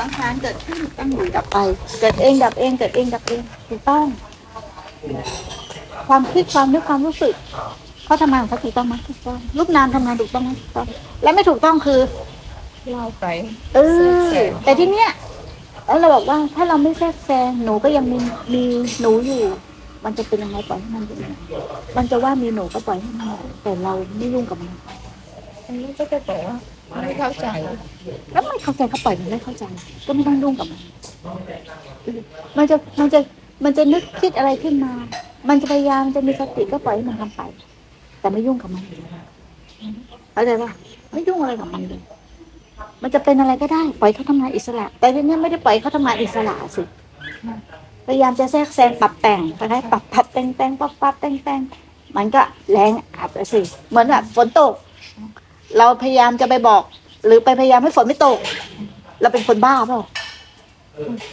สังขารเกิดขึ้นตั้งอยู่ดับไป เกิดเองดับเองเกิดเองดับเองถูกต้อง ความคิดความนึกความรู้สึกเขาทำงานของเขาถูกต้องไหมถูกต้องรูปนามทำงานถูกต้องไหมถูกต้อง และไม่ถูกต้องคือเล่าไปเออแต่ที่เนี้ยแล้วเราบอกว่าถ้าเราไม่แทรกแซงหนูก็ยังมีมีหนูอยู่ มันจะเป็นยังไงปล่อยให้มันเป็นยังไงมันจะว่ามีหนูก็ปล่อยให้มันแต่เราไม่ยุ่งกับมันอันนี้ก็จะบอกว่า ไม่เข้าใจ แล้วไม่เข้าใจเขาปล่อยมันไม่เข้าใจ ก็ไม่ต้องยุ่งกับมันมันจะมันจะมันจะนึกคิดอะไรขึ้นมา มันจะพยายามมันจะมีสติก็ปล่อยให้มันทำไป แต่ไม่ยุ่งกับมันเข้าใจป่ะไม่ยุ่งอะไรกับมันเลยมันจะเป็นอะไรก็ได้ปล่อยเขาทำงานอิสระ แต่ทีนี้ไม่ได้ปล่อยเขาทำงานอิสระสิพยายามจะแทรกแซงปรับแต่งไปได้ปรับปรับแต่งแต่งปรับปรับแต่งแต่งมันก็แรงอับสิเหมือนแบบฝนตก เราพยายามจะไปบอก หรือไปพยายามให้ฝนไม่ตก เราเป็นคนบ้าเปล่า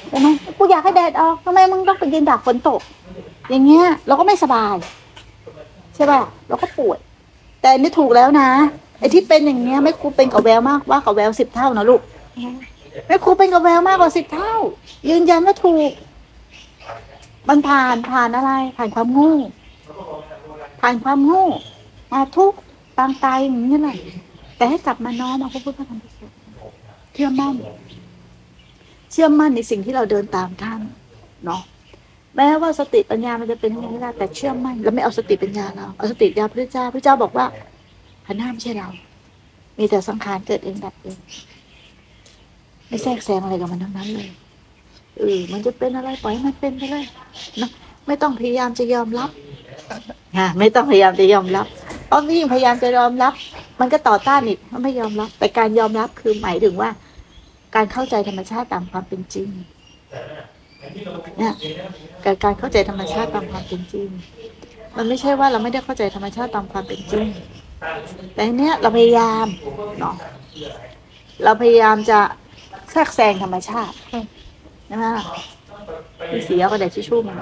ใช่ไหมกูอยากให้แดดออกทำไมมึงต้องไปยืนดักฝนตก อย่างเงี้ย เราก็ไม่สบาย ใช่ป่ะเราก็ป่วย แต่นี่ถูกแล้วนะไอ้ที่เป็นอย่างเงี้ยไม่ครูเป็นกับแววมากว่ากับแววสิบเท่านะลูกไม่ครูเป็นกับแววมากกว่าสิบเท่า ยืนยันว่าถูก มันผ่านผ่านอะไร ผ่านความโงูผ่านความโงูมาทุกข์ตามตายอย่างนี้แหละ แต่ให้กลับมาน้อมมาพระพุทธพระธรรมพระสงฆ์เชื่อมั่น เชื่อมั่นในสิ่งที่เราเดินตามท่านเนาะแม้ว่าสติปัญญามันจะเป็นยังไงก็ได้แต่เชื่อมั่นแล้วไม่เอาสติปัญญาเราเอาสติปัญญาพระเจ้าพระเจ้าบอกว่าขันห้าไม่ใช่เรา มีแต่สังขารเกิดเองดับเองไม่แทรกแซงอะไรกับมันทั้งนั้นเลยเออมันจะเป็นอะไรปล่อยให้มันเป็นไปเลยนะไม่ต้องพยายามจะยอมรับฮะไม่ต้องพยายามจะยอมรับเพราะยิ่งพยายามจะยอมรับ มันก็ต่อต้านอีกมันไม่ยอมรับ แต่การยอมรับคือหมายถึงว่า การเข้าใจธรรมชาติตามความเป็นจริงเนี่ยการการเข้าใจธรรมชาติตามความเป็นจริง มันไม่ใช่ว่าเราไม่ได้เข้าใจธรรมชาติตามความเป็นจริง แต่เนี้ยเราพยายามเนาะเราพยายามจะแทรกแซงธรรมชาติใช่ไหมมีเสียกระดาษทิชชู่มา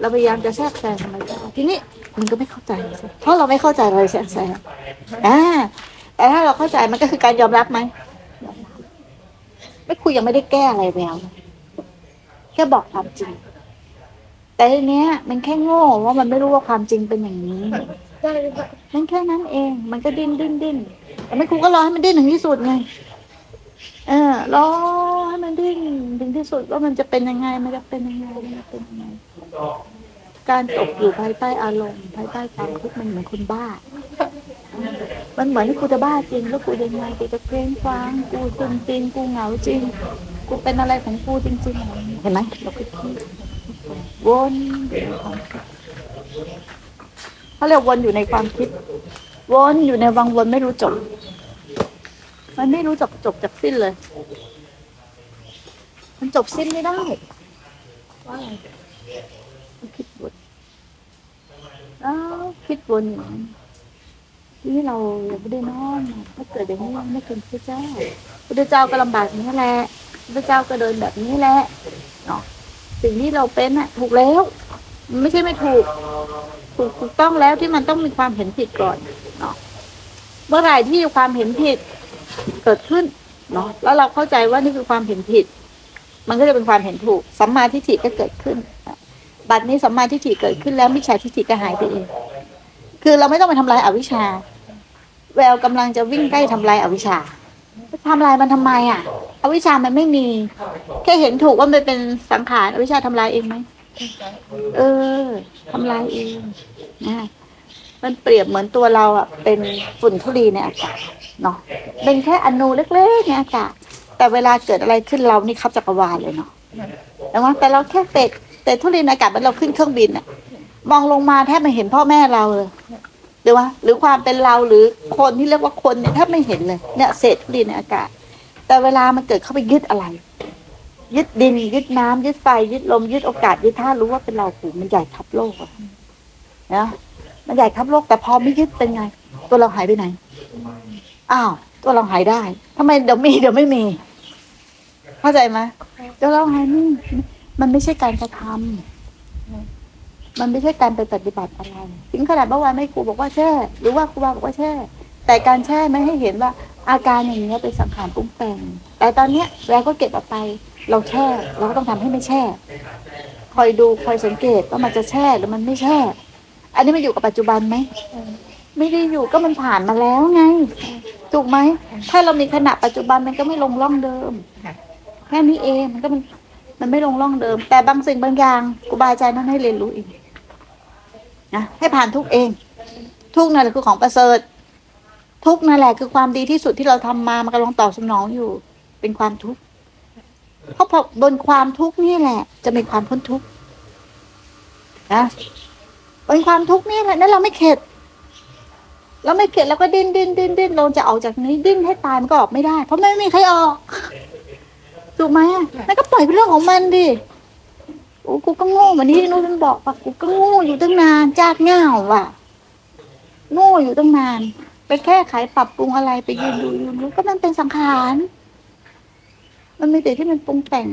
เราพยายามจะแทรกแซงธรรมชาทีนี้มันก็ไม่เข้าใจ เพราะเราไม่เข้าใจเราเลยแทรกแซงอ่าแต่ถ้าเราเข้าใจมันก็คือการยอมรับไหมยอมรับไม่คุยยังไม่ได้แก้อะไรแล้วแค่บอกความจริง แต่ทีเนี้ย มันแค่โง่ว่ามันไม่รู้ว่าความจริงเป็นอย่างนี้มันแค่นั้นเอง มันก็ดิ้นดิ้นดิ้นแต่ไม่ครูก็รอให้มันดิ้นถึงที่สุดไง เออรอให้มันดิ้นถึงที่สุดว่ามันจะเป็นยังไง มันจะเป็นยังไงมันจะเป็นยังไง การตกอยู่ภายใต้อารมณ์ภายใต้ความทุกข์มันเหมือนคนบ้า มันเหมือนที่กูจะบ้าจริงแล้วกูยังไงกูจะเคว้งคว้างกูซึมจริงกูเหงาจริง กูเป็นอะไรของกูจริงๆเห็นไหมเราก็คิดวุ่นเขาเรียกวนอยู่ในความคิด วนอยู่ในวังวนไม่รู้จบ มันไม่รู้จบจบจากสิ้นเลย มันจบสิ้นไม่ได้ว่าอะไรมันคิดวนอ้าวคิดวนอย่างนั้นทีนี้เรายังไม่ได้นอนถ้าเกิดอย่างนี้ไม่เป็นพระเจ้าพระเจ้าก็ลำบากอย่างนี้แหละพระเจ้าก็เดินแบบนี้แหละเนาะสิ่งที่เราเป็นน่ะถูกแล้วมันไม่ใช่ไม่ถูก ถูกถูกต้องแล้วที่มันต้องมีความเห็นผิดก่อนเนาะเมื่อไหร่ที่ความเห็นผิด เกิดขึ้นเนาะแล้วเราเข้าใจว่านี่คือความเห็นผิด มันก็จะเป็นความเห็นถูกสัมมาทิฏฐิก็เกิดขึ้นบัดนี้สัมมาทิฏฐิเกิดขึ้นแล้วมิจฉาทิฏฐิก็หายไปเอง คือเราไม่ต้องไปทำลายอวิชชา แววกำลังจะวิ่งใกล้ทำลายอวิชชาทำลายมันทำไมอะ อวิชชามันไม่มี แค่เห็นถูกว่ามันเป็นสังขารอวิชชาทำลายเองไหมเออทำลายเองนะ มันเปรียบเหมือนตัวเราอะเป็นฝุ่นทุลีในอากาศเนาะเป็นแค่อนูเล็กๆในอากาศ แต่เวลาเกิดอะไรขึ้นเรานี่ครับจักรวาลเลยเนาะแต่ว่าแต่เราแค่เตะเตะทุลีในอากาศมันเราขึ้นเครื่องบินอะมองลงมาแทบไม่เห็นพ่อแม่เราเลยหรือว่า หรือความเป็นเราหรือคนที่เรียกว่าคนเนี่ยแทบไม่เห็นเลยเนี่ยเศษทุลีในอากาศ แต่เวลามันเกิดเข้าไปยึดอะไร ยึดดิน ยึดน้ำยึดไฟยึดลมยึดโอกาสยึดท่ารู้ว่าเป็นเราผูมันใหญ่ทับโลกอะนะ มันใหญ่ทับโลกแต่พอไม่ยึดเป็นไง ตัวเราหายไปไหนอ้าวตัวเราหายได้ทำไมเดี๋ยวมีเดี๋ยวไม่มี เข้าใจไหมตัวเราหายนี่มันไม่ใช่การกระทำมันไม่ใช่การไปปฏิบัติอะไรถึงขนาดเมื่อวานไม่ครูบอกว่าแช่ หรือว่าครูบาบอกว่าแช่ แต่การแช่ไม่ให้เห็นว่าอาการอย่างนี้เป็นสังขารปรุงแต่งแต่ตอนเนี้ยเราก็เก็บออกไป เราแช่ เราก็ต้องทำให้ไม่แช่ คอยดูคอยสังเกตว่ามันจะแช่หรือมันไม่แช่ อันนี้มันอยู่กับปัจจุบันไหมไม่ได้อยู่ก็มันผ่านมาแล้วไง ถูกไหม ถ้าเรามีขณะปัจจุบันมันก็ไม่ลงร่องเดิมค่ะแค่นี้เองมันก็มันมันไม่ลงร่องเดิม แต่บางสิ่งบางอย่างครูบาอาจารย์นั้นให้เรียนรู้เองนะให้ผ่านทุกข์เอง ทุกข์นั่นแหละคือของประเสริฐ ทุกข์นั่นแหละคือความดีที่สุดที่เราทำมามันกำลังตอบสนองอยู่ เป็นความทุกข์เพราะพอบนความทุกข์นี่แหละ จะมีความพ้นทุกข์นะ บนความทุกข์นี่แหละนั่นเราไม่เข็ด เราไม่เข็ดแล้วก็ดิ้นดิ้นดิ้นดิ้นเราจะออกจากนี้ดิ้นให้ตายมันก็ออกไม่ได้ เพราะไม่มีใครออกถูกไหมอะนั่นก็ปล่อยเป็นเรื่องของมันดิโอ้กูก็โง่เหมือนที่นู้นบอกปะกูก็โง่อยู่ตั้งนานจากเหงาว่ะ โง่อยู่ตั้งนานไปแค่ไขปรับปรุงอะไรไปยืนดูยืนดูก็มันเป็นสังขาร มันมีแต่ที่มันปรุงแต่ง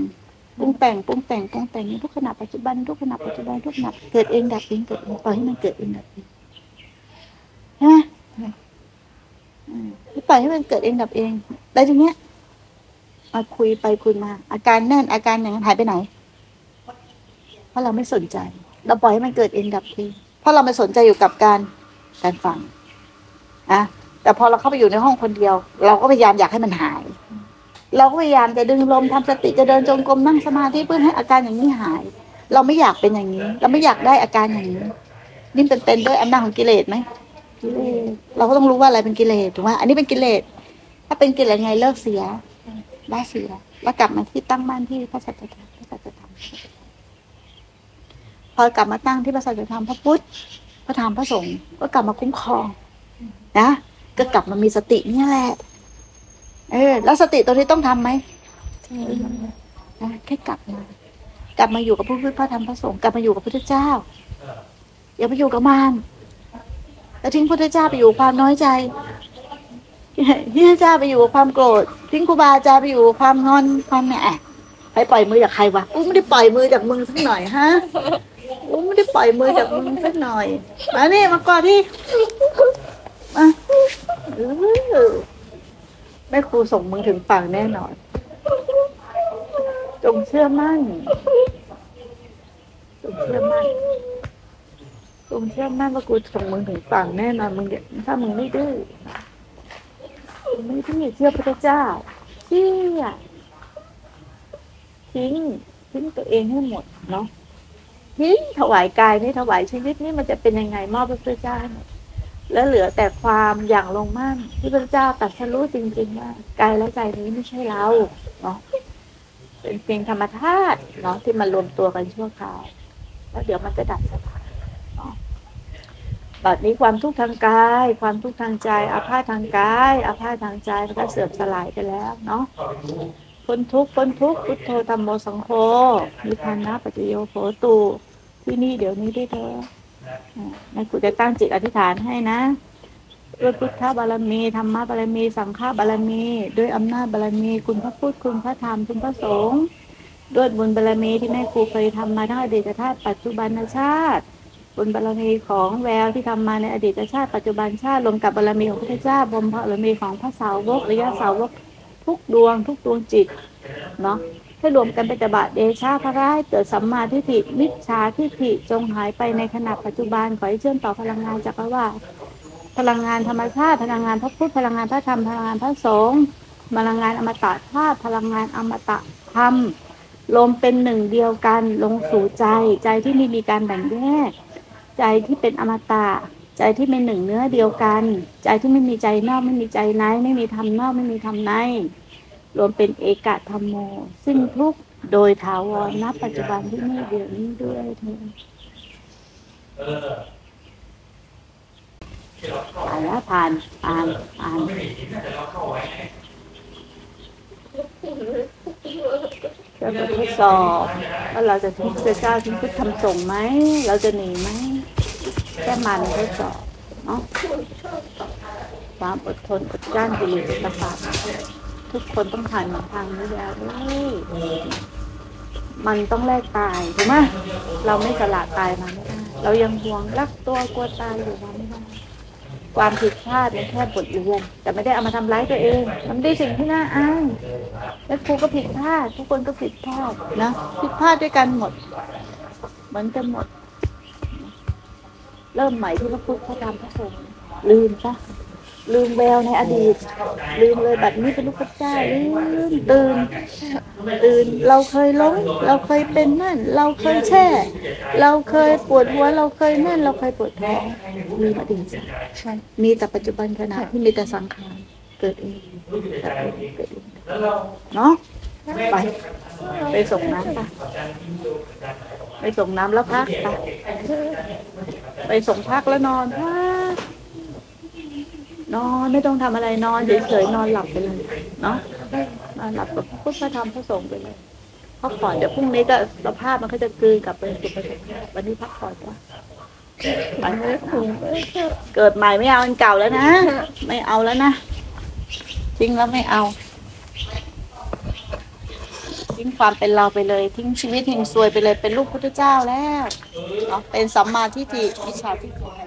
ปรุงแต่งปรุงแต่งปรุงแต่งในทุกขณะปัจจุบันทุกขณะปัจจุบันทุกขณะเกิดเองดับเองเกิดเองปล่อยให้มันเกิดเองดับเองใช่ไหมปล่อยให้มันเกิดเองดับเองแล้วทีเนี้ยมาคุยไปคุยมา อาการแน่นอาการอย่างนั้นหายไปไหน เพราะเราไม่สนใจ เราปล่อยให้มันเกิดเองดับเองเพราะเราไม่สนใจอยู่กับการการฟังอะแต่พอเราเข้าไปอยู่ในห้องคนเดียว เราก็พยายามอยากให้มันหาย เราก็พยายามจะดึงลมทำสติจะเดินจงกรมนั่งสมาธิเพื่อให้อาการอย่างนี้หาย เราไม่อยากเป็นอย่างนี้ เราไม่อยากได้อาการอย่างนี้นี่เป็นเป็นด้วยอำนาจของกิเลสไหมกิเลสเราก็ต้องรู้ว่าอะไรเป็นกิเลสถูกไหมอันนี้เป็นกิเลสถ้าเป็นกิเลสไงเลิกเสียได้เสียแล้วกลับมาที่ตั้งมั่นที่พระสัจธรรมพระสัจธรรมพอกลับมาตั้งที่พระสัจธรรมพระพุทธพระธรรมพระสงฆ์ก็กลับมาคุ้มครองนะก็กลับมามีสติเนี่ยแหละ เออ แล้วสติตัวนี้ต้องทำไหมนะแค่กลับมากลับมาอยู่กับพระพุทธพระธรรมพระสงฆ์กลับมาอยู่กับพระพุทธเจ้าอย่าไปอยู่กับมารแล้วทิ้งพระพุทธเจ้าไปอยู่ความน้อยใจที่พระเจ้าไปอยู่ความโกรธทิ้งครูบาอาจารย์ไปอยู่ความงอนความแหมไปปล่อยมือจากใครวะกูไม่ได้ปล่อยมือจากมึงสักหน่อยฮะกูไม่ได้ปล่อยมือจากมึงสักหน่อยมานี่มากอดที่มาเออแม่ครูส่งมึงถึงฝั่งแน่นอน จงเชื่อมั่น จงเชื่อมั่น จงเชื่อมั่นว่ากูส่งมึงถึงฝั่งแน่นอนมึงเดี๋ยวถ้ามึงไม่ดื้อมึงไม่ที่เชื่อพระเจ้าเชื่อทิ้งทิ้งตัวเองให้หมดเนาะทิ้งถวายกายนี่ถวายชีวิตนี่มันจะเป็นยังไงมอบพระเจ้าให้หมด แล้วเหลือแต่ความอย่างลงมั่นที่พระเจ้าตรัสรู้จริงๆว่ากายและใจนี้ไม่ใช่เราเนาะเป็นเพียงธรรมธาตุเนาะที่มารวมตัวกันชั่วคราวแล้วเดี๋ยวมันจะดับสภาพเนาะบัดนี้ความทุกข์ทางกาย ความทุกข์ทางใจอาพาธทางกายอาพาธทางใจมันก็เสื่อมสลายไปแล้วเนาะพ้นทุกข์พ้นทุกข์พุทโธธรรมโมสังโฆนิพพานะปัจโยโหตุที่นี่เดี๋ยวนี้ได้เถอะ อ่าแม่ครูจะตั้งจิตอธิษฐานให้นะด้วยพุทธบารมีธรรมบารมี สังฆบารมี ด้วยอำนาจบารมี คุณพระพุทธคุณพระธรรมคุณพระสงฆ์ด้วยบุญบารมีที่แม่ครูเคยทำมาทั้งอดีตชาติปัจจุบันชาติ บุญบารมีของแววที่ทำมาในอดีตชาติปัจจุบันชาติรวมกับบารมีของพระเจ้าบุญบารมีของพระสาวกริยะสาวกทุกดวง ทุกดวงจิตเนาะ ให้รวมกันเป็นตบะเดชาพระร้ายเกิดสัมมาทิฏฐิมิจฉาทิฏฐิจงหายไปในขณะปัจจุบันขอให้เชื่อมต่อพลังงานจักรวาลพลังงานธรรมชาติพลังงานพระพุทธพลังงานพระธรรมพลังงานพระสงฆ์พลังงานอมตะธาตุพลังงานอมตะธรรมรวมเป็นหนึ่งเดียวกันลงสู่ใจ ใจที่ไม่มีการแบ่งแยก ใจที่เป็นอมตะ ใจที่เป็นหนึ่งเนื้อเดียวกัน ใจที่ไม่มีใจนอกไม่มีใจใน ไม่มีธรรมนอกไม่มีธรรมใน รวมเป็นเอกธรรมโม ซึ่งทุกโดยถาวรณปัจจุบันที่นี่เดี๋ยวนี้ด้วยเถิดอ่านแล้วผ่านอ่านอ่านเราจะทดสอบว่าเราจะทิ้งพระเจ้าทิ้งพุทธธรรมส่งฆ์ไหม เราจะหนีไหมแค่มันทดสอบเนาะความอดทนอดกลั้นกิเลสต่างๆ ทุกคนต้องผ่านทางนี้แล้วเว้ยมันต้องแลกตายถูกไหมเราไม่สละตายมาไม่ได้เรายังห่วงรักตัวกลัวตายอยู่มาไม่ได้ความผิดพลาดมันแค่บทเรียน แต่ไม่ได้เอามาทำร้ายตัวเองมันไม่ได้สิ่งที่น่าอายแล้วครูก็ผิดพลาด ทุกคนก็ผิดพลาดนะผิดพลาดด้วยกันหมดเหมือนกันหมด เริ่มใหม่ที่พระพุทธพระธรรมพระสงฆ์ลืมซะ ลืมแววในอดีต ลืมเลยแบบนี้เป็นลูกพระเจ้าลืมตื่น ตื่นเราเคยหลงเราเคยเป็นนั่น เราเคยแช่ เราเคยปวดหัวเราเคยนั่น เราเคยปวดท้องลืมอดีตซะใช่มีแต่ปัจจุบันขณะที่มีแต่สังขารเกิดเองดับเองเกิดเองเนาะไปไปส่งน้ำปะไปส่งน้ำแล้วพักไปไปส่งพักแล้วนอนพัก นอนไม่ต้องทำอะไรนอนเฉยๆนอนหลับไปเลยเนาะนอนหลับกับพุทธธรรมพระสงฆ์ไปเลยพักผ่อนเดี๋ยวพรุ่งนี้ก็สภาพมันก็จะกลืนกลับไปสู่ประสรณ์วันนี้พักผ่อนก่อนไปไม่ถูกเกิดใหม่ไม่เอาอันเก่าแล้วนะ ไม่เอาแล้วนะทิ้งแล้วไม่เอาทิ้งความเป็นเราไปเลย ทิ้งชีวิตเฮงซวยไปเลยเป็นลูกพุทธเจ้าแล้วเนาะเป็นสัมมาทิฏฐิวิชาทิฏฐิมีแต่สัก